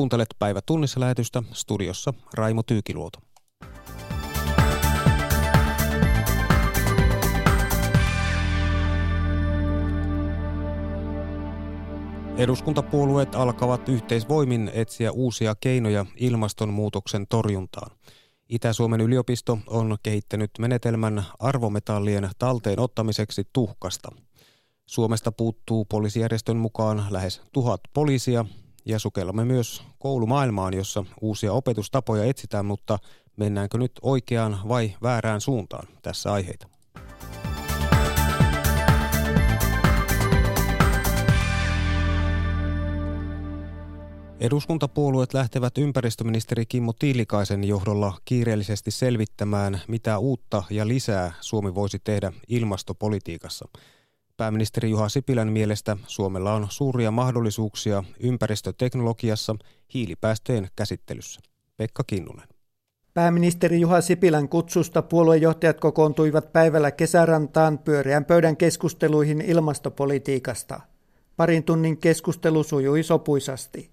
Kuuntelet päivä tunnissa lähetystä studiossa Raimo Tyykiluoto. Eduskuntapuolueet alkavat yhteisvoimin etsiä uusia keinoja ilmastonmuutoksen torjuntaan. Itä-Suomen yliopisto on kehittänyt menetelmän arvometallien talteen ottamiseksi tuhkasta. Suomesta puuttuu poliisijärjestön mukaan lähes tuhat poliisia ja sukellamme myös koulumaailmaan, jossa uusia opetustapoja etsitään, mutta mennäänkö nyt oikeaan vai väärään suuntaan? Tässä aiheita. Eduskuntapuolueet lähtevät ympäristöministeri Kimmo Tiilikaisen johdolla kiireellisesti selvittämään, mitä uutta ja lisää Suomi voisi tehdä ilmastopolitiikassa. Pääministeri Juha Sipilän mielestä Suomella on suuria mahdollisuuksia ympäristöteknologiassa hiilipäästöjen käsittelyssä. Pekka Kinnunen. Pääministeri Juha Sipilän kutsusta puoluejohtajat kokoontuivat päivällä kesärantaan pyöreän pöydän keskusteluihin ilmastopolitiikasta. Parin tunnin keskustelu sujui sopuisasti.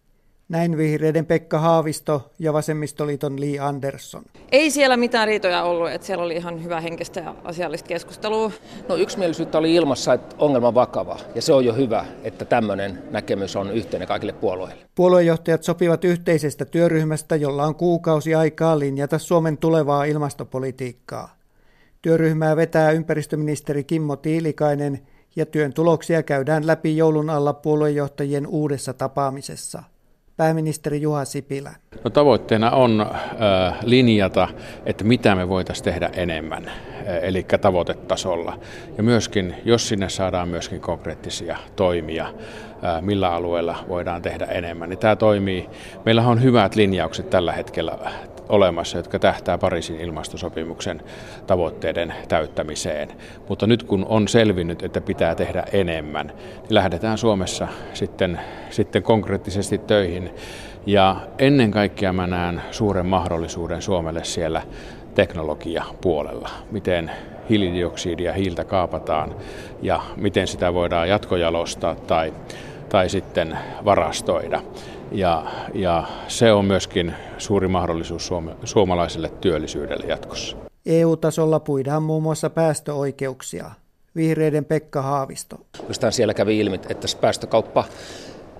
Näin vihreiden Pekka Haavisto ja vasemmistoliiton Li Andersson. Ei siellä mitään riitoja ollut, että siellä oli ihan hyvä henkistä ja asiallista keskustelua. No yksimielisyyttä oli ilmassa, että ongelma on vakava ja se on jo hyvä, että tämmöinen näkemys on yhteinen kaikille puolueille. Puoluejohtajat sopivat yhteisestä työryhmästä, jolla on kuukausi aikaa linjata Suomen tulevaa ilmastopolitiikkaa. Työryhmää vetää ympäristöministeri Kimmo Tiilikainen ja työn tuloksia käydään läpi joulun alla puoluejohtajien uudessa tapaamisessa pääministeri Juha Sipilä? No, tavoitteena on äh, linjata, että mitä me voitaisiin tehdä enemmän, äh, eli tavoitetasolla. Ja myöskin, jos sinne saadaan myöskin konkreettisia toimia, äh, millä alueella voidaan tehdä enemmän, niin tämä toimii. Meillä on hyvät linjaukset tällä hetkellä olemassa, jotka tähtää Pariisin ilmastosopimuksen tavoitteiden täyttämiseen. Mutta nyt kun on selvinnyt, että pitää tehdä enemmän, niin lähdetään Suomessa sitten, sitten konkreettisesti töihin. Ja ennen kaikkea mä näen suuren mahdollisuuden Suomelle siellä teknologiapuolella, miten hiilidioksidia hiiltä kaapataan ja miten sitä voidaan jatkojalostaa tai, tai sitten varastoida. Ja, ja se on myöskin suuri mahdollisuus suome, suomalaiselle työllisyydelle jatkossa. EU-tasolla puidaan muun muassa päästöoikeuksia. Vihreiden Pekka Haavisto. Jostain siellä kävi ilmi, että päästökauppa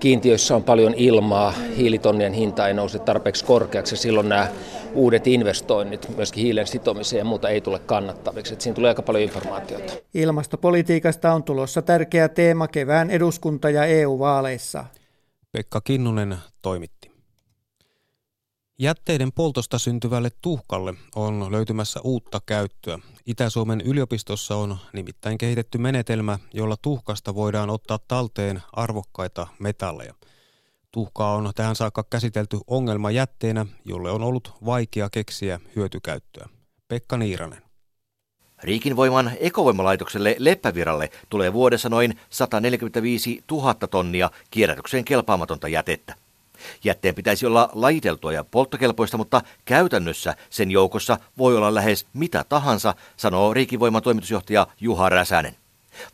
kiintiöissä on paljon ilmaa, hiilitonnien hinta ei nouse tarpeeksi korkeaksi ja silloin nämä uudet investoinnit, myöskin hiilen sitomiseen ja muuta ei tule kannattaviksi. Että siinä tulee aika paljon informaatiota. Ilmastopolitiikasta on tulossa tärkeä teema kevään eduskunta- ja EU-vaaleissa. Pekka Kinnunen toimitti. Jätteiden poltosta syntyvälle tuhkalle on löytymässä uutta käyttöä. Itä-Suomen yliopistossa on nimittäin kehitetty menetelmä, jolla tuhkasta voidaan ottaa talteen arvokkaita metalleja. Tuhkaa on tähän saakka käsitelty ongelmajätteenä, jolle on ollut vaikea keksiä hyötykäyttöä. Pekka Niiranen. Riikinvoiman ekovoimalaitokselle Leppäviralle tulee vuodessa noin 145 000 tonnia kierrätykseen kelpaamatonta jätettä. Jätteen pitäisi olla lajiteltua ja polttokelpoista, mutta käytännössä sen joukossa voi olla lähes mitä tahansa, sanoo Riikinvoiman toimitusjohtaja Juha Räsänen.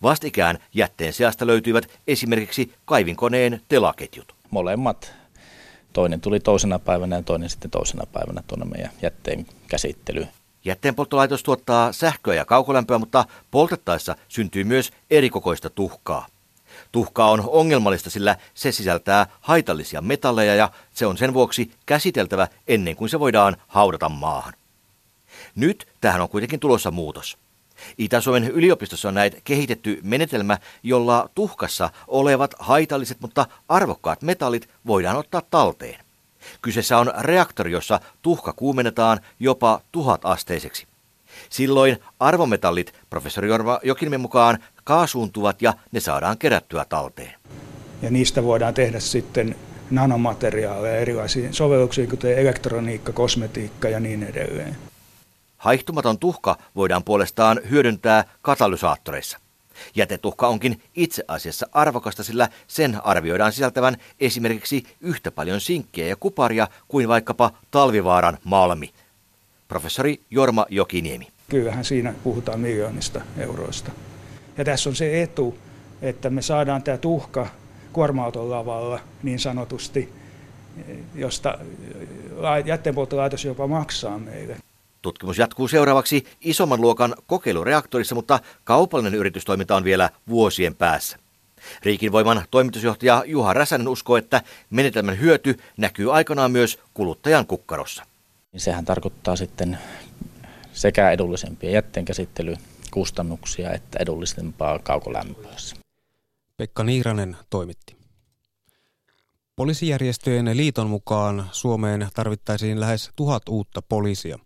Vastikään jätteen seasta löytyivät esimerkiksi kaivinkoneen telaketjut. Molemmat. Toinen tuli toisena päivänä ja toinen sitten toisena päivänä tuonne meidän jätteen käsittelyyn. Jätteenpolttolaitos tuottaa sähköä ja kaukolämpöä, mutta poltettaessa syntyy myös erikokoista tuhkaa. Tuhka on ongelmallista, sillä se sisältää haitallisia metalleja ja se on sen vuoksi käsiteltävä ennen kuin se voidaan haudata maahan. Nyt tähän on kuitenkin tulossa muutos. Itä-Suomen yliopistossa on näitä kehitetty menetelmä, jolla tuhkassa olevat haitalliset, mutta arvokkaat metallit voidaan ottaa talteen. Kyseessä on reaktori, jossa tuhka kuumennetaan jopa tuhat asteiseksi. Silloin arvometallit, professori Jorva Jokinmen mukaan, kaasuuntuvat ja ne saadaan kerättyä talteen. Ja niistä voidaan tehdä sitten nanomateriaaleja erilaisiin sovelluksiin, kuten elektroniikka, kosmetiikka ja niin edelleen. Haihtumaton tuhka voidaan puolestaan hyödyntää katalysaattoreissa. Jätetuhka onkin itse asiassa arvokasta, sillä sen arvioidaan sisältävän esimerkiksi yhtä paljon sinkkiä ja kuparia kuin vaikkapa talvivaaran malmi. Professori Jorma Jokiniemi. Kyllähän siinä puhutaan miljoonista euroista. Ja tässä on se etu, että me saadaan tämä tuhka kuorma lavalla niin sanotusti josta jätteenpolttolaitos jopa maksaa meille. Tutkimus jatkuu seuraavaksi isomman luokan kokeilureaktorissa, mutta kaupallinen yritystoiminta on vielä vuosien päässä. Riikinvoiman toimitusjohtaja Juha Räsänen uskoo, että menetelmän hyöty näkyy aikanaan myös kuluttajan kukkarossa. Sehän tarkoittaa sitten sekä edullisempia jätteenkäsittelykustannuksia että edullisempaa kaukolämpöä. Pekka Niiranen toimitti. Poliisijärjestöjen liiton mukaan Suomeen tarvittaisiin lähes tuhat uutta poliisia.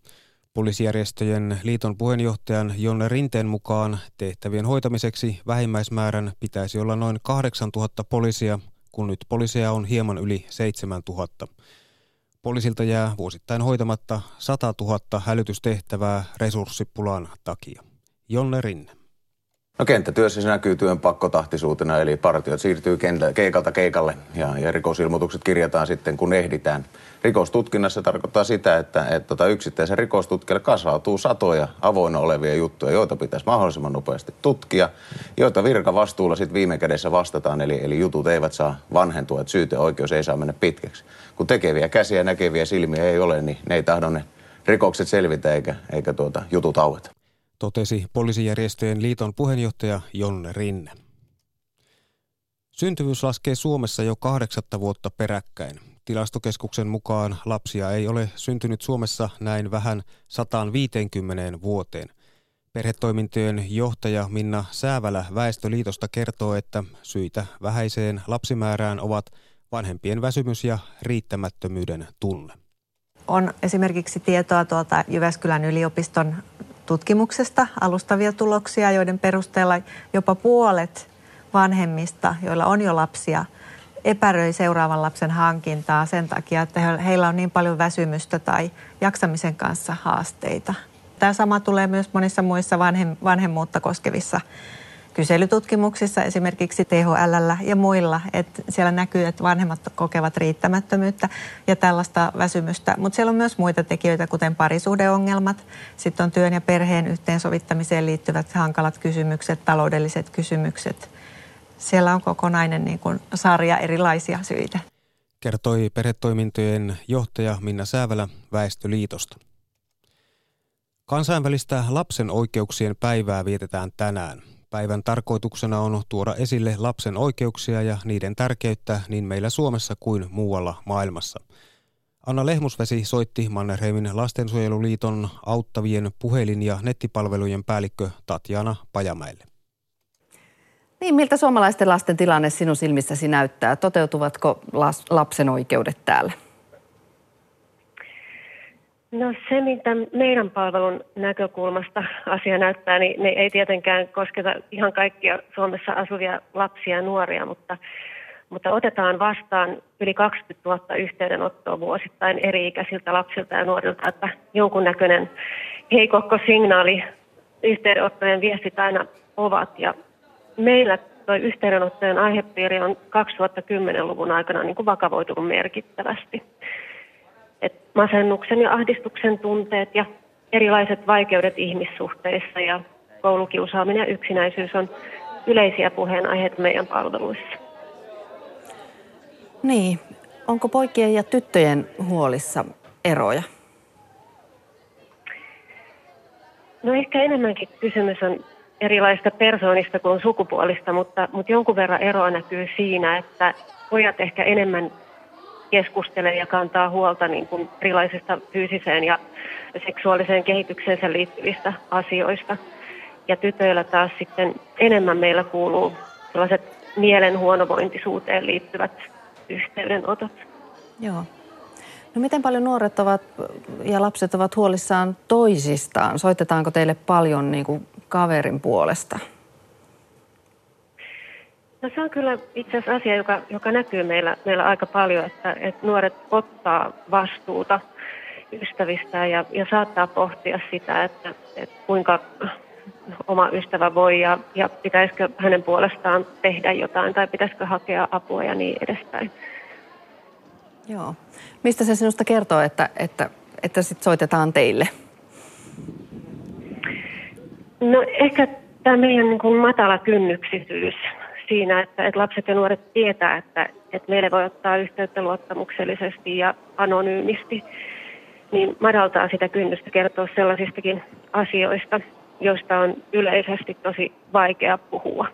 Poliisijärjestöjen liiton puheenjohtajan Jonne Rinteen mukaan tehtävien hoitamiseksi vähimmäismäärän pitäisi olla noin 8000 poliisia, kun nyt poliiseja on hieman yli 7000. Poliisilta jää vuosittain hoitamatta 100 000 hälytystehtävää resurssipulan takia. Jonne Rinne. No kenttätyössä se näkyy työn pakkotahtisuutena, eli partiot siirtyy keikalta keikalle ja, ja rikosilmoitukset kirjataan sitten, kun ehditään. Rikostutkinnassa tarkoittaa sitä, että, että tota yksittäisen rikostutkijalle kasautuu satoja avoinna olevia juttuja, joita pitäisi mahdollisimman nopeasti tutkia, joita virkavastuulla sitten viime kädessä vastataan, eli, eli jutut eivät saa vanhentua, että syyteoikeus ei saa mennä pitkäksi. Kun tekeviä käsiä näkeviä silmiä ei ole, niin ne ei tahdo ne rikokset selvitä eikä, eikä tuota, jutut aueta totesi poliisijärjestöjen liiton puheenjohtaja Jonne Rinne. Syntyvyys laskee Suomessa jo kahdeksatta vuotta peräkkäin. Tilastokeskuksen mukaan lapsia ei ole syntynyt Suomessa näin vähän 150 vuoteen. Perhetoimintojen johtaja Minna Säävälä Väestöliitosta kertoo, että syitä vähäiseen lapsimäärään ovat vanhempien väsymys ja riittämättömyyden tunne. On esimerkiksi tietoa tuolta Jyväskylän yliopiston tutkimuksesta alustavia tuloksia, joiden perusteella jopa puolet vanhemmista, joilla on jo lapsia, epäröi seuraavan lapsen hankintaa sen takia, että heillä on niin paljon väsymystä tai jaksamisen kanssa haasteita. Tämä sama tulee myös monissa muissa vanhem, vanhemmuutta koskevissa kyselytutkimuksissa, esimerkiksi THL ja muilla, että siellä näkyy, että vanhemmat kokevat riittämättömyyttä ja tällaista väsymystä. Mutta siellä on myös muita tekijöitä, kuten parisuhdeongelmat, sitten on työn ja perheen yhteensovittamiseen liittyvät hankalat kysymykset, taloudelliset kysymykset. Siellä on kokonainen niin kuin, sarja erilaisia syitä. Kertoi perhetoimintojen johtaja Minna Säävälä Väestöliitosta. Kansainvälistä lapsen oikeuksien päivää vietetään tänään. Päivän tarkoituksena on tuoda esille lapsen oikeuksia ja niiden tärkeyttä niin meillä Suomessa kuin muualla maailmassa. Anna Lehmusvesi soitti Mannerheimin lastensuojeluliiton auttavien puhelin- ja nettipalvelujen päällikkö Tatjana Pajamäelle. Niin, miltä suomalaisten lasten tilanne sinun silmissäsi näyttää? Toteutuvatko lapsen oikeudet täällä? No se, mitä meidän palvelun näkökulmasta asia näyttää, niin ne ei tietenkään kosketa ihan kaikkia Suomessa asuvia lapsia ja nuoria, mutta, mutta otetaan vastaan yli 20 000 yhteydenottoa vuosittain eri-ikäisiltä lapsilta ja nuorilta, että jonkunnäköinen heikokko signaali yhteydenottojen viestit aina ovat. Ja meillä tuo yhteydenottojen aihepiiri on 2010-luvun aikana niin kuin vakavoitunut merkittävästi masennuksen ja ahdistuksen tunteet ja erilaiset vaikeudet ihmissuhteissa ja koulukiusaaminen ja yksinäisyys on yleisiä puheenaiheita meidän palveluissa. Niin, onko poikien ja tyttöjen huolissa eroja? No ehkä enemmänkin kysymys on erilaista persoonista kuin sukupuolista, mutta, mutta jonkun verran eroa näkyy siinä, että pojat ehkä enemmän keskustelee ja kantaa huolta niin kuin erilaisista fyysiseen ja seksuaaliseen kehitykseensä liittyvistä asioista. Ja tytöillä taas sitten enemmän meillä kuuluu sellaiset mielen huonovointisuuteen liittyvät yhteydenotot. Joo. No miten paljon nuoret ovat ja lapset ovat huolissaan toisistaan? Soitetaanko teille paljon niin kuin kaverin puolesta? No se on kyllä itse asiassa asia, joka, joka näkyy meillä, meillä aika paljon, että, että nuoret ottaa vastuuta ystävistään ja, ja saattaa pohtia sitä, että, että kuinka oma ystävä voi ja, ja pitäisikö hänen puolestaan tehdä jotain tai pitäisikö hakea apua ja niin edespäin. Joo. Mistä se sinusta kertoo, että, että, että sit soitetaan teille? No ehkä tämä meidän niin kuin matala kynnyksisyys siinä, että, että lapset ja nuoret tietää, että, että meille voi ottaa yhteyttä luottamuksellisesti ja anonyymisti, niin madaltaa sitä kynnystä kertoa sellaisistakin asioista, joista on yleisesti tosi vaikea puhua.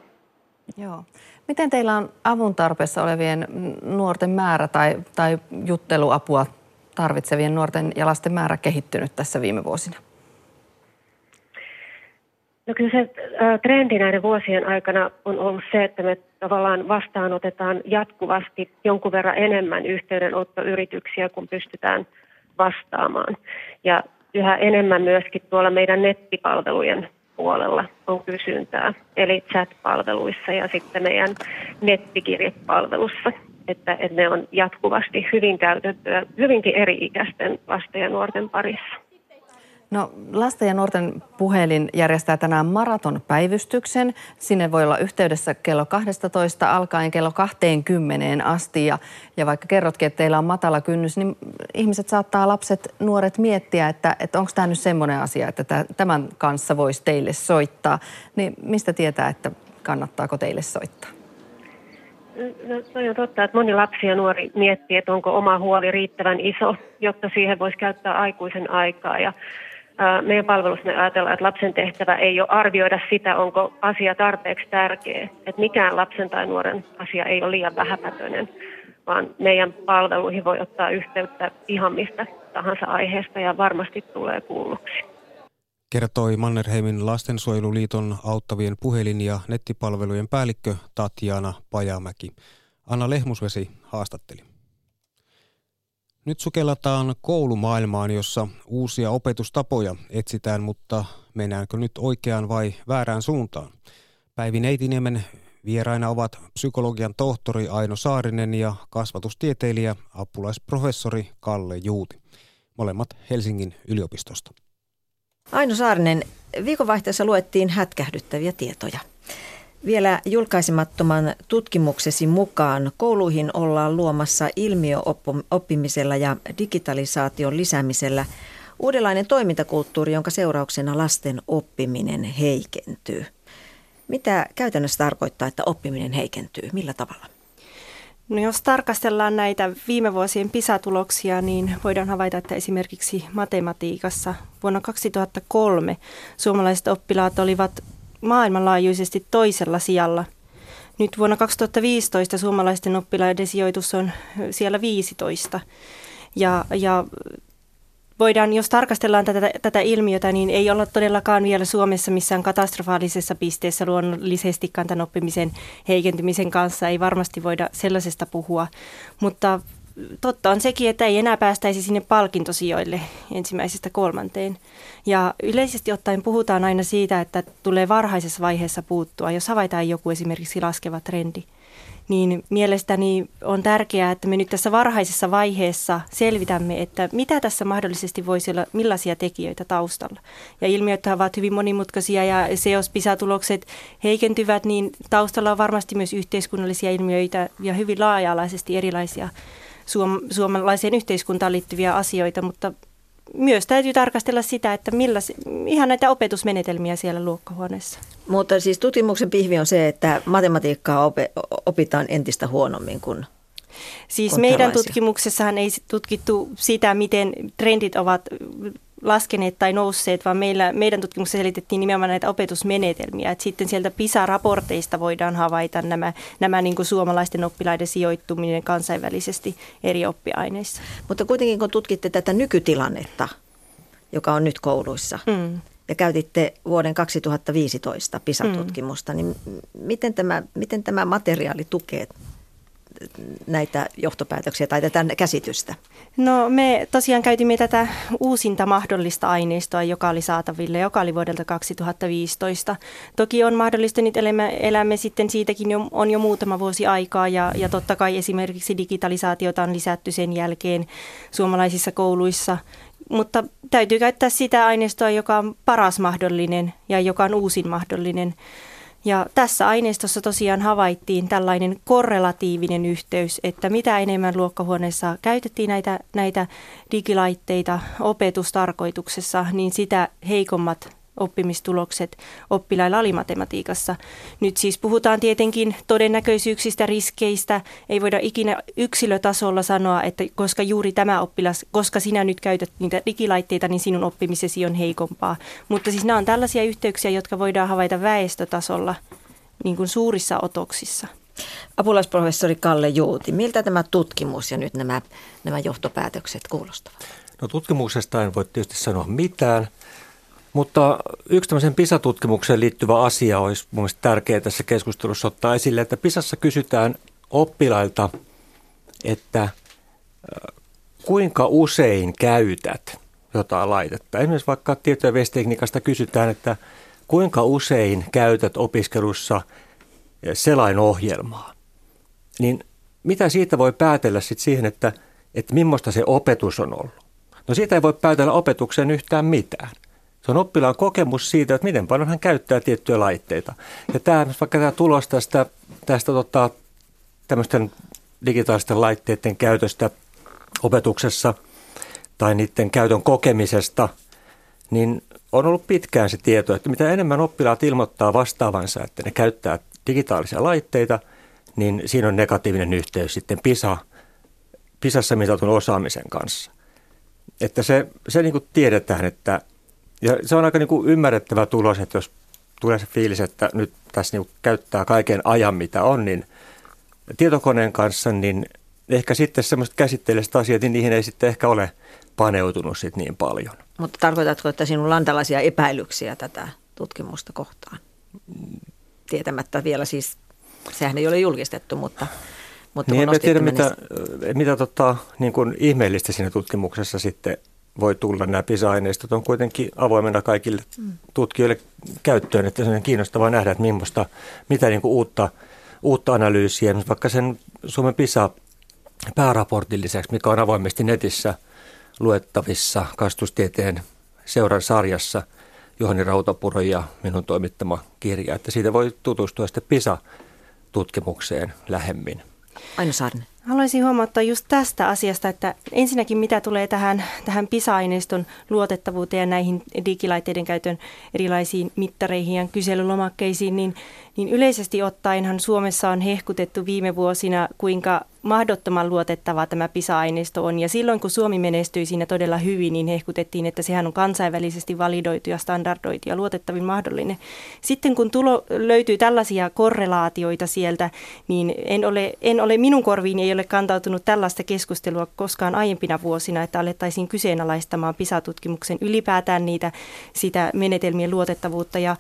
Joo. Miten teillä on avun tarpeessa olevien nuorten määrä tai, tai jutteluapua tarvitsevien nuorten ja lasten määrä kehittynyt tässä viime vuosina? No kyllä se trendi näiden vuosien aikana on ollut se, että me tavallaan vastaanotetaan jatkuvasti jonkun verran enemmän yhteydenottoyrityksiä, kun pystytään vastaamaan. Ja yhä enemmän myöskin tuolla meidän nettipalvelujen puolella on kysyntää, eli chat-palveluissa ja sitten meidän nettikirjepalvelussa, että, että ne on jatkuvasti hyvin käytettyä hyvinkin eri-ikäisten lasten ja nuorten parissa. No, lasten ja nuorten puhelin järjestää tänään maratonpäivystyksen. Sinne voi olla yhteydessä kello 12 alkaen kello 20 asti. Ja, ja vaikka kerrotkin, että teillä on matala kynnys, niin ihmiset saattaa lapset, nuoret miettiä, että, että onko tämä nyt semmoinen asia, että tämän kanssa voisi teille soittaa. Niin mistä tietää, että kannattaako teille soittaa? No, toi on totta, että moni lapsi ja nuori miettii, että onko oma huoli riittävän iso, jotta siihen voisi käyttää aikuisen aikaa. Ja meidän palvelussa me ajatellaan, että lapsen tehtävä ei ole arvioida sitä, onko asia tarpeeksi tärkeä. Että mikään lapsen tai nuoren asia ei ole liian vähäpätöinen, vaan meidän palveluihin voi ottaa yhteyttä ihan mistä tahansa aiheesta ja varmasti tulee kuulluksi. Kertoi Mannerheimin lastensuojeluliiton auttavien puhelin- ja nettipalvelujen päällikkö Tatjana Pajamäki. Anna Lehmusvesi haastatteli. Nyt sukellataan koulumaailmaan, jossa uusia opetustapoja etsitään, mutta mennäänkö nyt oikeaan vai väärään suuntaan? Päivi Neitiniemen vieraina ovat psykologian tohtori Aino Saarinen ja kasvatustieteilijä apulaisprofessori Kalle Juuti. Molemmat Helsingin yliopistosta. Aino Saarinen, viikonvaihteessa luettiin hätkähdyttäviä tietoja – vielä julkaisemattoman tutkimuksesi mukaan kouluihin ollaan luomassa ilmiöoppimisella ja digitalisaation lisäämisellä uudenlainen toimintakulttuuri, jonka seurauksena lasten oppiminen heikentyy. Mitä käytännössä tarkoittaa, että oppiminen heikentyy? Millä tavalla? No jos tarkastellaan näitä viime vuosien PISA-tuloksia, niin voidaan havaita, että esimerkiksi matematiikassa vuonna 2003 suomalaiset oppilaat olivat maailmanlaajuisesti toisella sijalla. Nyt vuonna 2015 suomalaisten oppilaiden sijoitus on siellä 15. Ja, ja voidaan, jos tarkastellaan tätä, tätä ilmiötä, niin ei olla todellakaan vielä Suomessa missään katastrofaalisessa pisteessä luonnollisestikaan tämän oppimisen heikentymisen kanssa. Ei varmasti voida sellaisesta puhua, mutta totta on sekin, että ei enää päästäisi sinne palkintosijoille ensimmäisestä kolmanteen. Ja yleisesti ottaen puhutaan aina siitä, että tulee varhaisessa vaiheessa puuttua, jos havaitaan joku esimerkiksi laskeva trendi. Niin mielestäni on tärkeää, että me nyt tässä varhaisessa vaiheessa selvitämme, että mitä tässä mahdollisesti voisi olla, millaisia tekijöitä taustalla. Ja ilmiöt ovat hyvin monimutkaisia ja se, jos PISA-tulokset heikentyvät, niin taustalla on varmasti myös yhteiskunnallisia ilmiöitä ja hyvin laaja-alaisesti erilaisia suom- suomalaiseen yhteiskuntaan liittyviä asioita, mutta myös täytyy tarkastella sitä, että millä, ihan näitä opetusmenetelmiä siellä luokkahuoneessa. Mutta siis tutkimuksen pihvi on se, että matematiikkaa opitaan entistä huonommin kuin Siis meidän tutkimuksessahan ei tutkittu sitä, miten trendit ovat laskeneet tai nousseet, vaan meillä, meidän tutkimuksessa selitettiin nimenomaan näitä opetusmenetelmiä. Et sitten sieltä PISA-raporteista voidaan havaita nämä, nämä niin kuin suomalaisten oppilaiden sijoittuminen kansainvälisesti eri oppiaineissa. Mutta kuitenkin kun tutkitte tätä nykytilannetta, joka on nyt kouluissa, mm. ja käytitte vuoden 2015 PISA-tutkimusta, mm. niin miten tämä, miten tämä materiaali tukee näitä johtopäätöksiä tai tätä käsitystä? No me tosiaan käytimme tätä uusinta mahdollista aineistoa, joka oli saataville, joka oli vuodelta 2015. Toki on mahdollista, nyt elämme, elämme sitten siitäkin jo, on jo muutama vuosi aikaa ja, ja totta kai esimerkiksi digitalisaatiota on lisätty sen jälkeen suomalaisissa kouluissa mutta täytyy käyttää sitä aineistoa, joka on paras mahdollinen ja joka on uusin mahdollinen. Ja tässä aineistossa tosiaan havaittiin tällainen korrelatiivinen yhteys, että mitä enemmän luokkahuoneessa käytettiin näitä, näitä digilaitteita opetustarkoituksessa, niin sitä heikommat oppimistulokset oppilailla oli matematiikassa. Nyt siis puhutaan tietenkin todennäköisyyksistä, riskeistä. Ei voida ikinä yksilötasolla sanoa, että koska juuri tämä oppilas, koska sinä nyt käytät niitä digilaitteita, niin sinun oppimisesi on heikompaa. Mutta siis nämä on tällaisia yhteyksiä, jotka voidaan havaita väestötasolla niin kuin suurissa otoksissa. Apulaisprofessori Kalle Juuti, miltä tämä tutkimus ja nyt nämä, nämä johtopäätökset kuulostavat? No tutkimuksesta en voi tietysti sanoa mitään, mutta yksi tämmöisen PISA-tutkimukseen liittyvä asia olisi mun tärkeää tässä keskustelussa ottaa esille, että PISassa kysytään oppilailta, että kuinka usein käytät jotain laitetta. Esimerkiksi vaikka tieto- ja kysytään, että kuinka usein käytät opiskelussa selainohjelmaa. Niin mitä siitä voi päätellä sitten siihen, että, että millaista se opetus on ollut? No siitä ei voi päätellä opetukseen yhtään mitään. Se on oppilaan kokemus siitä, että miten paljon hän käyttää tiettyjä laitteita. Ja tämä, vaikka tämä tulos tästä, tästä tota, tämmöisten digitaalisten laitteiden käytöstä opetuksessa tai niiden käytön kokemisesta, niin on ollut pitkään se tieto, että mitä enemmän oppilaat ilmoittaa vastaavansa, että ne käyttää digitaalisia laitteita, niin siinä on negatiivinen yhteys sitten PISA, PISassa mitatun osaamisen kanssa. Että se, se niin kuin tiedetään, että ja se on aika niin kuin ymmärrettävä tulos, että jos tulee se fiilis, että nyt tässä niin käyttää kaiken ajan, mitä on, niin tietokoneen kanssa, niin ehkä sitten semmoiset käsitteelliset asiat, niin niihin ei sitten ehkä ole paneutunut sit niin paljon. Mutta tarkoitatko, että sinulla on tällaisia epäilyksiä tätä tutkimusta kohtaan? Tietämättä vielä siis, sehän ei ole julkistettu, mutta, mutta niin, en tiedä, mitä, mitä tota, niin kuin ihmeellistä siinä tutkimuksessa sitten voi tulla. Nämä PISA-aineistot on kuitenkin avoimena kaikille mm. tutkijoille käyttöön, että se on kiinnostavaa nähdä, että millaista, mitä niin kuin uutta, uutta analyysiä, vaikka sen Suomen PISA pääraportin lisäksi, mikä on avoimesti netissä luettavissa kastustieteen seuran sarjassa, Johani Rautapuro ja minun toimittama kirja, että siitä voi tutustua sitten PISA-tutkimukseen lähemmin. Aino Saarinen. Haluaisin huomauttaa just tästä asiasta, että ensinnäkin mitä tulee tähän, tähän PISA-aineiston luotettavuuteen ja näihin digilaitteiden käytön erilaisiin mittareihin ja kyselylomakkeisiin, niin, niin yleisesti ottaenhan Suomessa on hehkutettu viime vuosina, kuinka mahdottoman luotettava tämä PISA-aineisto on. Ja silloin kun Suomi menestyi siinä todella hyvin, niin hehkutettiin, että sehän on kansainvälisesti validoitu ja standardoitu ja luotettavin mahdollinen. Sitten kun tulo, löytyy tällaisia korrelaatioita sieltä, niin en ole, en ole minun korviin ei ole kantautunut tällaista keskustelua koskaan aiempina vuosina, että alettaisiin kyseenalaistamaan PISA-tutkimuksen ylipäätään niitä, sitä menetelmien luotettavuutta. Ja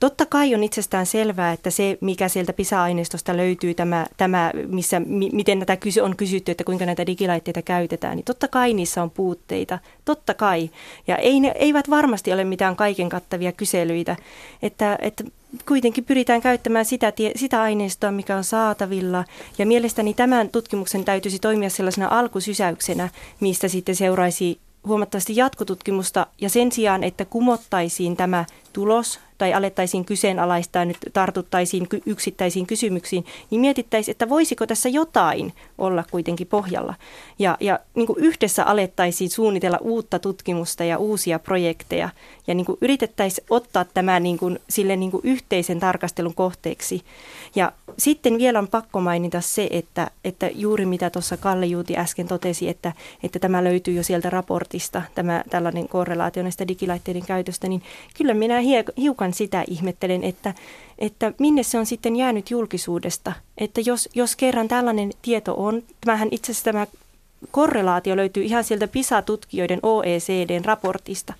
Totta kai on itsestään selvää, että se, mikä sieltä PISA-aineistosta löytyy, tämä, tämä missä, mi, miten näitä kysy, on kysytty, että kuinka näitä digilaitteita käytetään, niin totta kai niissä on puutteita. Totta kai. Ja ei ne, eivät varmasti ole mitään kaiken kattavia kyselyitä. Että, että kuitenkin pyritään käyttämään sitä, sitä aineistoa, mikä on saatavilla. Ja mielestäni tämän tutkimuksen täytyisi toimia sellaisena alkusysäyksenä, mistä sitten seuraisi huomattavasti jatkotutkimusta ja sen sijaan, että kumottaisiin tämä tulos tai alettaisiin kyseenalaistaa, nyt tartuttaisiin yksittäisiin kysymyksiin, niin mietittäisiin, että voisiko tässä jotain olla kuitenkin pohjalla. Ja, ja niin kuin yhdessä alettaisiin suunnitella uutta tutkimusta ja uusia projekteja ja niin kuin yritettäisiin ottaa tämä niin kuin, sille niin kuin yhteisen tarkastelun kohteeksi. Ja sitten vielä on pakko mainita se, että, että juuri mitä tuossa Kalle Juuti äsken totesi, että, että tämä löytyy jo sieltä raportista, tämä tällainen korrelaatio näistä digilaitteiden käytöstä, niin kyllä minä hiukan sitä ihmettelen, että, että minne se on sitten jäänyt julkisuudesta. Että jos, jos kerran tällainen tieto on, tämähän itse asiassa tämä korrelaatio löytyy ihan sieltä PISA-tutkijoiden OECDn raportista.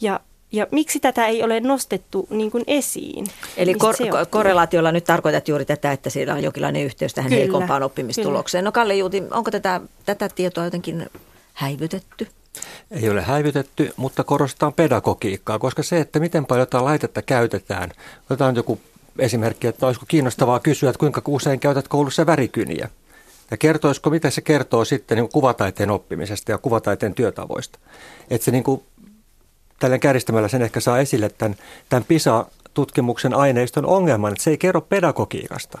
Ja ja miksi tätä ei ole nostettu niin kuin esiin? Eli kor- korrelaatiolla nyt tarkoitat juuri tätä, että siellä on jonkinlainen yhteys tähän kyllä, heikompaan oppimistulokseen. Kyllä. No Kalle Juuti, onko tätä, tätä tietoa jotenkin häivytetty? Ei ole häivytetty, mutta korostetaan pedagogiikkaa, koska se, että miten paljon jotain laitetta käytetään, otetaan joku esimerkki, että olisiko kiinnostavaa kysyä, että kuinka usein käytät koulussa värikyniä. Ja kertoisiko, mitä se kertoo sitten niin kuvataiteen oppimisesta ja kuvataiteen työtavoista. Että se niin kuin, tällä kärjistämällä sen ehkä saa esille tämän, tämän PISA-tutkimuksen aineiston ongelman, että se ei kerro pedagogiikasta.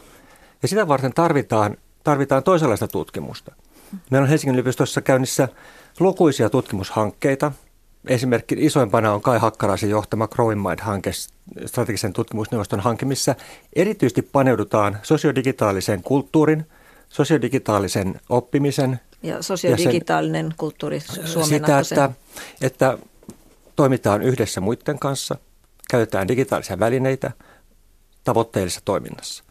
Ja sitä varten tarvitaan, tarvitaan toisenlaista tutkimusta. Meillä on Helsingin yliopistossa käynnissä lukuisia tutkimushankkeita. esimerkki isoimpana on Kai Hakkaraisen johtama Growing Mind-hanke, strategisen tutkimusneuvoston hanke, missä erityisesti paneudutaan sosiodigitaalisen kulttuurin, sosiodigitaalisen oppimisen. Ja sosiodigitaalinen ja sen, kulttuuri Sitä, että, että toimitaan yhdessä muiden kanssa, käytetään digitaalisia välineitä tavoitteellisessa toiminnassa.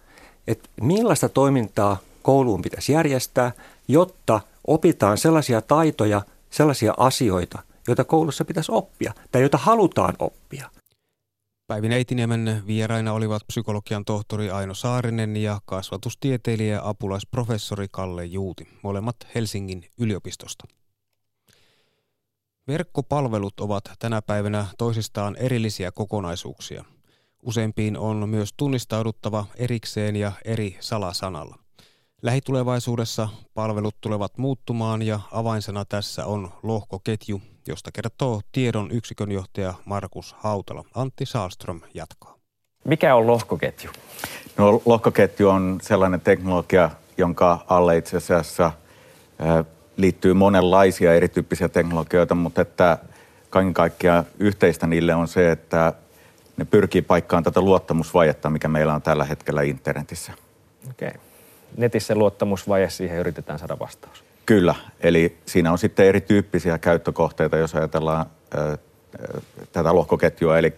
Et millaista toimintaa kouluun pitäisi järjestää, jotta opitaan sellaisia taitoja, sellaisia asioita, joita koulussa pitäisi oppia tai joita halutaan oppia. Päivin Eitiniemen vieraina olivat psykologian tohtori Aino Saarinen ja kasvatustieteilijä ja apulaisprofessori Kalle Juuti, molemmat Helsingin yliopistosta. Verkkopalvelut ovat tänä päivänä toisistaan erillisiä kokonaisuuksia. Useimpiin on myös tunnistauduttava erikseen ja eri salasanalla. Lähitulevaisuudessa palvelut tulevat muuttumaan ja avainsana tässä on lohkoketju, josta kertoo tiedon yksikönjohtaja Markus Hautala. Antti Saalström jatkaa. Mikä on lohkoketju? No, lohkoketju on sellainen teknologia, jonka alle itse asiassa liittyy monenlaisia erityyppisiä teknologioita, mutta että kaiken kaikkiaan yhteistä niille on se, että ne pyrkii paikkaan tätä luottamusvajetta, mikä meillä on tällä hetkellä internetissä. Okei. Okay. Netissä luottamusvaje, siihen yritetään saada vastaus. Kyllä, eli siinä on sitten erityyppisiä käyttökohteita, jos ajatellaan ö, tätä lohkoketjua, eli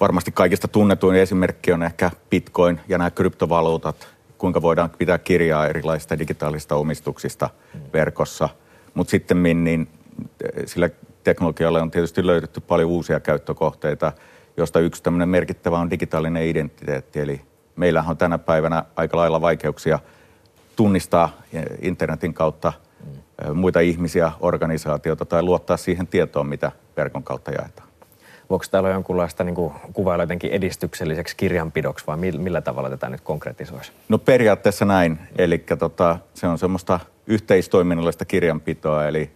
varmasti kaikista tunnetuin esimerkki on ehkä Bitcoin ja nämä kryptovaluutat, kuinka voidaan pitää kirjaa erilaisista digitaalisista omistuksista verkossa. Mutta sitten niin sillä teknologialla on tietysti löydetty paljon uusia käyttökohteita, josta yksi tämmöinen merkittävä on digitaalinen identiteetti. Eli meillähän on tänä päivänä aika lailla vaikeuksia tunnistaa internetin kautta muita ihmisiä, organisaatioita tai luottaa siihen tietoon, mitä verkon kautta jaetaan. Voiko täällä olla jonkunlaista niin kuin, kuvailla jotenkin edistykselliseksi kirjanpidoksi vai millä tavalla tätä nyt konkretisoisi? No periaatteessa näin. Eli tota, se on semmoista yhteistoiminnallista kirjanpitoa, eli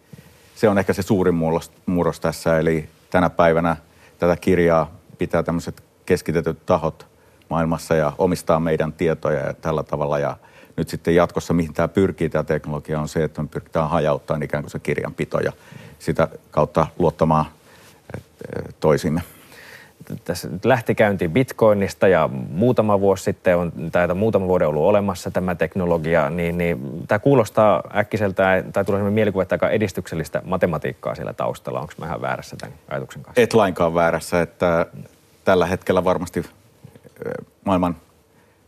se on ehkä se suurin murros, murros tässä. Eli tänä päivänä tätä kirjaa pitää tämmöiset keskitetyt tahot maailmassa ja omistaa meidän tietoja ja tällä tavalla. Ja nyt sitten jatkossa, mihin tämä pyrkii, tämä teknologia, on se, että me pyritään hajauttamaan ikään kuin se kirjanpito ja sitä kautta luottamaan toisimme. Tässä lähti käyntiin Bitcoinista ja muutama vuosi sitten on, tai muutama vuoden ollut olemassa tämä teknologia, niin, niin tämä kuulostaa äkkiseltä, tai tulee sellainen mielikuva, että aika edistyksellistä matematiikkaa siellä taustalla. Onko mä ihan väärässä tämän ajatuksen kanssa? Et lainkaan väärässä, että tällä hetkellä varmasti maailman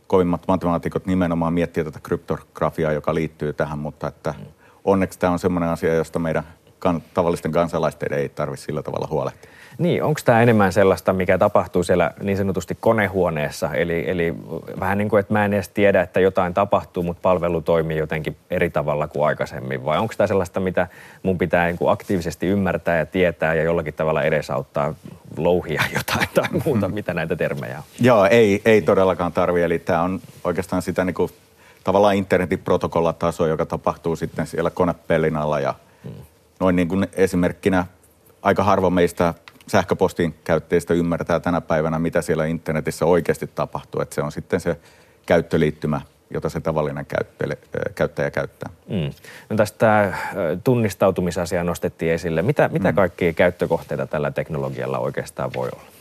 kovimmat matemaatikot nimenomaan miettii tätä kryptografiaa, joka liittyy tähän, mutta että mm. onneksi tämä on semmoinen asia, josta meidän kan, tavallisten kansalaisten ei tarvitse sillä tavalla huolehtia. Niin, onko tämä enemmän sellaista, mikä tapahtuu siellä niin sanotusti konehuoneessa? Eli, eli vähän niin kuin, että mä en edes tiedä, että jotain tapahtuu, mutta palvelu toimii jotenkin eri tavalla kuin aikaisemmin. Vai onko tämä sellaista, mitä mun pitää niin kuin aktiivisesti ymmärtää ja tietää ja jollakin tavalla edesauttaa louhia jotain tai muuta, mitä näitä termejä on? Joo, ei, ei todellakaan tarvi. Eli tämä on oikeastaan sitä niin kuin, tavallaan internetin protokollataso, joka tapahtuu sitten siellä konepellin alla ja hmm. noin niin kuin esimerkkinä aika harvo meistä sähköpostin käyttäjistä ymmärtää tänä päivänä, mitä siellä internetissä oikeasti tapahtuu. Että se on sitten se käyttöliittymä, jota se tavallinen käyttäjä käyttää. Mm. No tästä tunnistautumisasia nostettiin esille. Mitä, mitä mm. kaikkia käyttökohteita tällä teknologialla oikeastaan voi olla?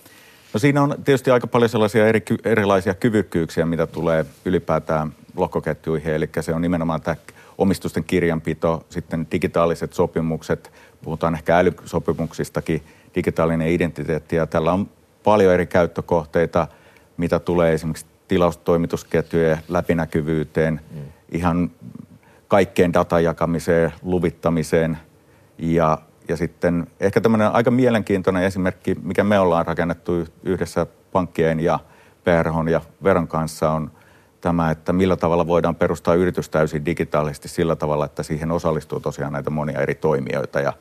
No siinä on tietysti aika paljon sellaisia eri, erilaisia kyvykkyyksiä, mitä tulee ylipäätään lohkoketjuihin. Eli se on nimenomaan tämä omistusten kirjanpito, sitten digitaaliset sopimukset, puhutaan ehkä älysopimuksistakin, digitaalinen identiteetti ja tällä on paljon eri käyttökohteita, mitä tulee esimerkiksi tilaustoimitusketjujen läpinäkyvyyteen, mm. ihan kaikkeen datan jakamiseen, luvittamiseen ja, ja sitten ehkä tämmöinen aika mielenkiintoinen esimerkki, mikä me ollaan rakennettu yhdessä pankkien ja PRH ja Veron kanssa on tämä, että millä tavalla voidaan perustaa yritys täysin digitaalisesti sillä tavalla, että siihen osallistuu tosiaan näitä monia eri toimijoita ja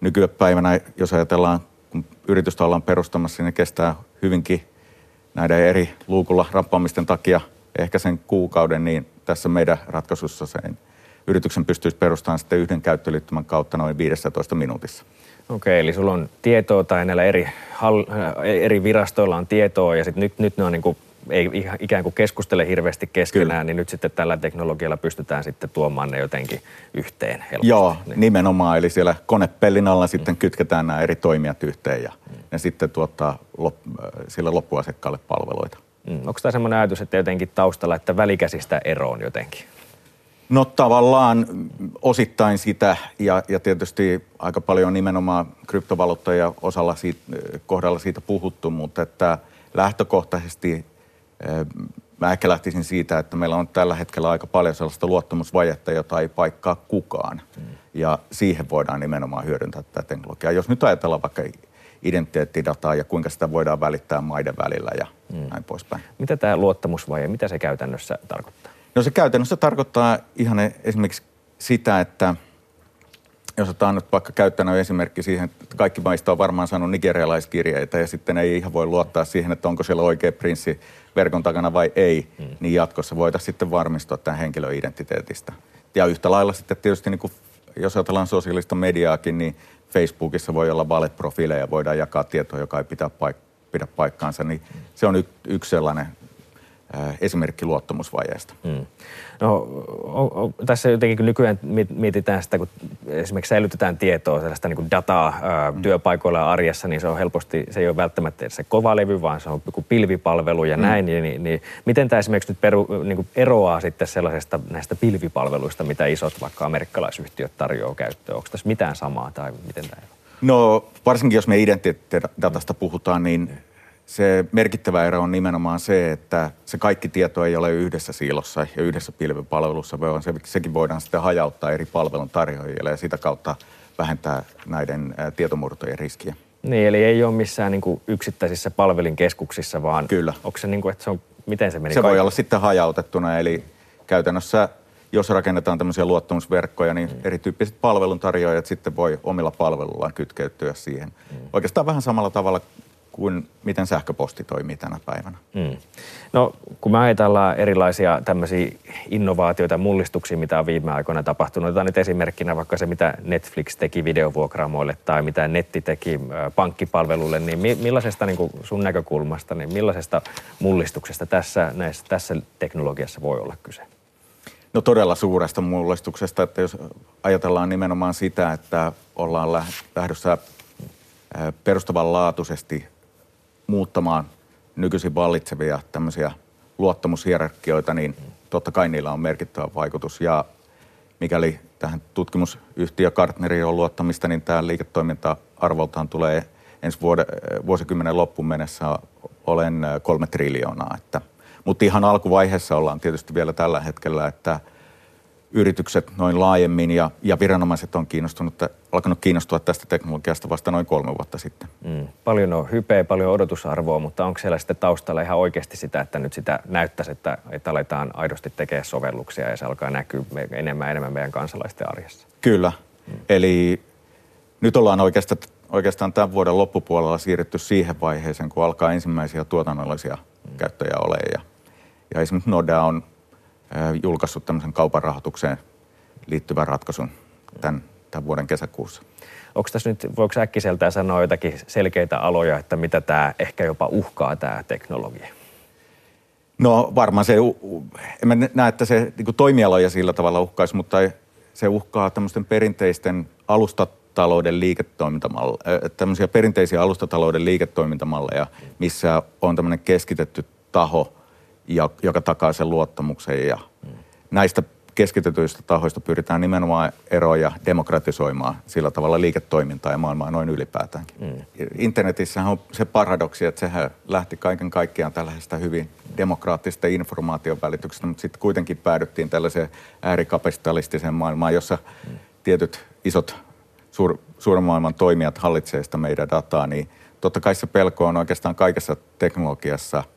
nykypäivänä, jos ajatellaan, kun yritystä ollaan perustamassa, niin kestää hyvinkin näiden eri luukulla rappaamisten takia ehkä sen kuukauden, niin tässä meidän ratkaisussa sen yrityksen pystyisi perustamaan sitten yhden käyttöliittymän kautta noin 15 minuutissa. Okei, eli sulla on tietoa tai näillä eri, eri virastoilla on tietoa ja sitten nyt, nyt ne on niin kuin ei ikään kuin keskustele hirveästi keskenään, Kyllä. niin nyt sitten tällä teknologialla pystytään sitten tuomaan ne jotenkin yhteen helposti. Joo, niin. nimenomaan. Eli siellä konepellin alla sitten mm. kytketään nämä eri toimijat yhteen ja mm. ne sitten tuottaa lop, sille loppuasiakkaalle palveluita. Mm. Onko tämä semmoinen ajatus, että jotenkin taustalla, että välikäsistä eroon jotenkin? No tavallaan osittain sitä ja, ja tietysti aika paljon nimenomaan kryptovaluuttoja osalla siitä, kohdalla siitä puhuttu, mutta että lähtökohtaisesti mä ehkä lähtisin siitä, että meillä on tällä hetkellä aika paljon sellaista luottamusvajetta, jota ei paikkaa kukaan. Mm. Ja siihen voidaan nimenomaan hyödyntää tätä teknologiaa. Jos nyt ajatellaan vaikka identiteettidataa ja kuinka sitä voidaan välittää maiden välillä ja mm. näin poispäin. Mitä tämä luottamusvaje, mitä se käytännössä tarkoittaa? No se käytännössä tarkoittaa ihan esimerkiksi sitä, että jos otetaan nyt vaikka käyttänyt esimerkki siihen, että kaikki maista on varmaan saanut nigerialaiskirjeitä ja sitten ei ihan voi luottaa siihen, että onko siellä oikea prinssi verkon takana vai ei, hmm. niin jatkossa voitaisiin sitten varmistua tämän henkilön identiteetistä. Ja yhtä lailla sitten tietysti, niin kuin, jos ajatellaan sosiaalista mediaakin, niin Facebookissa voi olla valeprofiileja, voidaan jakaa tietoa, joka ei pitää, paik- pidä paikkaansa, niin se on y- yksi sellainen esimerkki luottamusvajeesta. Mm. No, o, o, tässä jotenkin kun nykyään mietitään sitä, kun esimerkiksi säilytetään tietoa, sellaista niin kuin dataa ää, mm. työpaikoilla ja arjessa, niin se on helposti, se ei ole välttämättä se kova levy, vaan se on joku pilvipalvelu ja mm. näin. Niin, niin, niin, miten tämä esimerkiksi nyt peru, niin kuin eroaa sitten sellaisesta näistä pilvipalveluista, mitä isot vaikka amerikkalaisyhtiöt tarjoaa käyttöön? Onko tässä mitään samaa tai miten tämä? No varsinkin jos me identiteettidatasta puhutaan, niin se merkittävä ero on nimenomaan se, että se kaikki tieto ei ole yhdessä siilossa ja yhdessä pilvipalvelussa, vaan se, sekin voidaan sitten hajauttaa eri palvelun tarjoajille ja sitä kautta vähentää näiden tietomurtojen riskiä. Niin, eli ei ole missään niin kuin yksittäisissä palvelinkeskuksissa, vaan Kyllä. onko se niin kuin, että se on, miten se meni? Se kaikki? voi olla sitten hajautettuna, eli käytännössä jos rakennetaan tämmöisiä luottamusverkkoja, niin mm. erityyppiset palveluntarjoajat sitten voi omilla palveluillaan kytkeytyä siihen. Mm. Oikeastaan vähän samalla tavalla kuin miten sähköposti toimii tänä päivänä. Mm. No kun me ajatellaan erilaisia tämmöisiä innovaatioita, mullistuksia, mitä on viime aikoina tapahtunut, otetaan nyt esimerkkinä vaikka se, mitä Netflix teki videovuokraamoille tai mitä netti teki pankkipalveluille, niin millaisesta niin kuin sun näkökulmasta, niin millaisesta mullistuksesta tässä, näissä, tässä teknologiassa voi olla kyse? No todella suuresta mullistuksesta, että jos ajatellaan nimenomaan sitä, että ollaan lähdössä perustavanlaatuisesti muuttamaan nykyisin vallitsevia tämmöisiä luottamushierarkioita, niin totta kai niillä on merkittävä vaikutus. Ja mikäli tähän tutkimusyhtiö Kartneriin on luottamista, niin tämä liiketoiminta arvoltaan tulee ensi vuode, vuosikymmenen loppuun mennessä olen kolme triljoonaa. Että, mutta ihan alkuvaiheessa ollaan tietysti vielä tällä hetkellä, että – yritykset noin laajemmin ja, ja viranomaiset on kiinnostunut, alkanut kiinnostua tästä teknologiasta vasta noin kolme vuotta sitten. Mm. Paljon on hypeä, paljon odotusarvoa, mutta onko siellä sitten taustalla ihan oikeasti sitä, että nyt sitä näyttäisi, että, että aletaan aidosti tekemään sovelluksia ja se alkaa näkyä enemmän enemmän meidän kansalaisten arjessa? Kyllä. Mm. Eli nyt ollaan oikeastaan, oikeastaan tämän vuoden loppupuolella siirrytty siihen vaiheeseen, kun alkaa ensimmäisiä tuotannollisia mm. käyttöjä olemaan. Ja, ja esimerkiksi Nordea on julkaissut tämmöisen kaupan rahoitukseen liittyvän ratkaisun tämän, tämän vuoden kesäkuussa. Onko tässä nyt, voiko äkkiseltään sanoa jotakin selkeitä aloja, että mitä tämä ehkä jopa uhkaa tämä teknologia? No varmaan se, en mä näe, että se niin toimialoja sillä tavalla uhkaisi, mutta se uhkaa tämmöisten perinteisten alustatalouden liiketoimintamalleja, tämmöisiä perinteisiä alustatalouden liiketoimintamalleja, missä on tämmöinen keskitetty taho – joka takaa sen luottamuksen. Ja mm. näistä keskitetyistä tahoista pyritään nimenomaan eroja demokratisoimaan sillä tavalla liiketoimintaa ja maailmaa noin ylipäätäänkin. Mm. Internetissä on se paradoksi, että sehän lähti kaiken kaikkiaan tällaisesta hyvin demokraattista informaation välityksestä, mutta sitten kuitenkin päädyttiin tällaiseen äärikapitalistiseen maailmaan, jossa mm. tietyt isot suur, suuren maailman toimijat hallitsevat sitä meidän dataa, niin totta kai se pelko on oikeastaan kaikessa teknologiassa –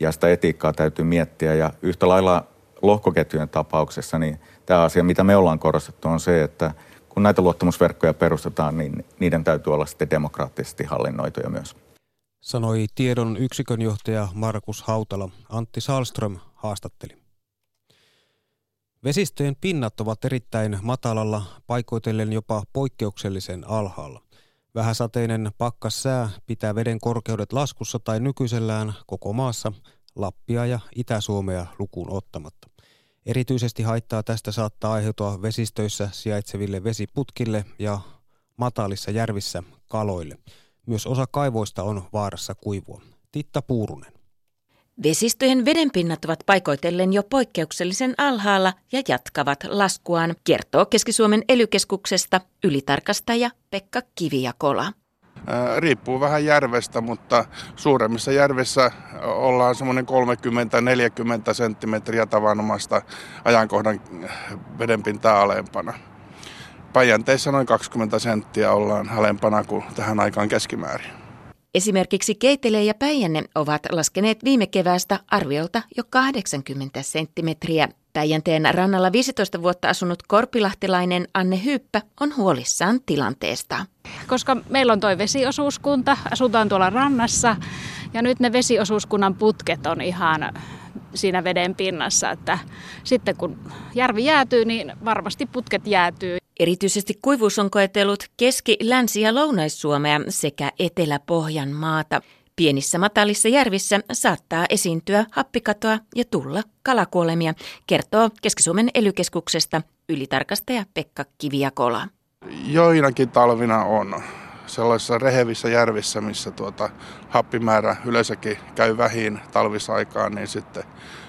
ja sitä etiikkaa täytyy miettiä. Ja yhtä lailla lohkoketjujen tapauksessa, niin tämä asia, mitä me ollaan korostettu, on se, että kun näitä luottamusverkkoja perustetaan, niin niiden täytyy olla sitten demokraattisesti hallinnoituja myös. Sanoi tiedon yksikönjohtaja Markus Hautala. Antti Salström haastatteli. Vesistöjen pinnat ovat erittäin matalalla, paikoitellen jopa poikkeuksellisen alhaalla. Vähäsateinen pakkassää pitää veden korkeudet laskussa tai nykyisellään koko maassa Lappia ja Itä-Suomea lukuun ottamatta. Erityisesti haittaa tästä saattaa aiheutua vesistöissä sijaitseville vesiputkille ja matalissa järvissä kaloille. Myös osa kaivoista on vaarassa kuivua. Titta Puurunen. Vesistöjen vedenpinnat ovat paikoitellen jo poikkeuksellisen alhaalla ja jatkavat laskuaan, kertoo Keski-Suomen elykeskuksesta ylitarkastaja Pekka Kiviakola. Riippuu vähän järvestä, mutta suuremmissa järvissä ollaan semmoinen 30-40 senttimetriä tavanomaista ajankohdan vedenpintaa alempana. Päijänteissä noin 20 senttiä ollaan alempana kuin tähän aikaan keskimäärin. Esimerkiksi Keitele ja Päijänne ovat laskeneet viime keväästä arviolta jo 80 senttimetriä. Päijänteen rannalla 15 vuotta asunut korpilahtilainen Anne Hyyppä on huolissaan tilanteesta. Koska meillä on toi vesiosuuskunta, asutaan tuolla rannassa ja nyt ne vesiosuuskunnan putket on ihan siinä veden pinnassa, että sitten kun järvi jäätyy, niin varmasti putket jäätyy. Erityisesti kuivuus on koetellut Keski-, Länsi- ja Lounais-Suomea sekä Etelä-Pohjan maata. Pienissä matalissa järvissä saattaa esiintyä happikatoa ja tulla kalakuolemia, kertoo Keski-Suomen elykeskuksesta ylitarkastaja Pekka Kiviakola. Joinakin talvina on sellaisissa rehevissä järvissä, missä tuota happimäärä yleensäkin käy vähin talvisaikaan, niin sitten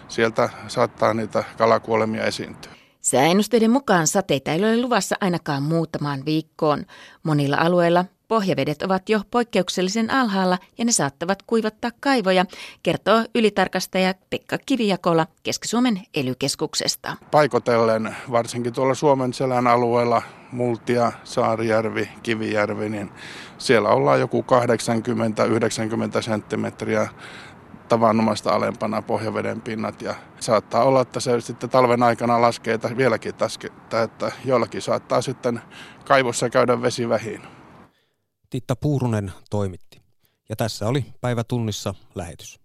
sieltä saattaa niitä kalakuolemia esiintyä. Sääennusteiden mukaan sateita ei ole luvassa ainakaan muutamaan viikkoon. Monilla alueilla pohjavedet ovat jo poikkeuksellisen alhaalla ja ne saattavat kuivattaa kaivoja, kertoo ylitarkastaja Pekka Kivijakola Keski-Suomen elykeskuksesta. Paikotellen, varsinkin tuolla Suomen selän alueella, Multia, Saarijärvi, Kivijärvi, niin siellä ollaan joku 80-90 senttimetriä tavanomaista alempana pohjaveden pinnat ja saattaa olla, että se sitten talven aikana laskee tai vieläkin täskettä, että jollakin saattaa sitten kaivossa käydä vesi vähin. Titta Puurunen toimitti. Ja tässä oli päivä tunnissa lähetys.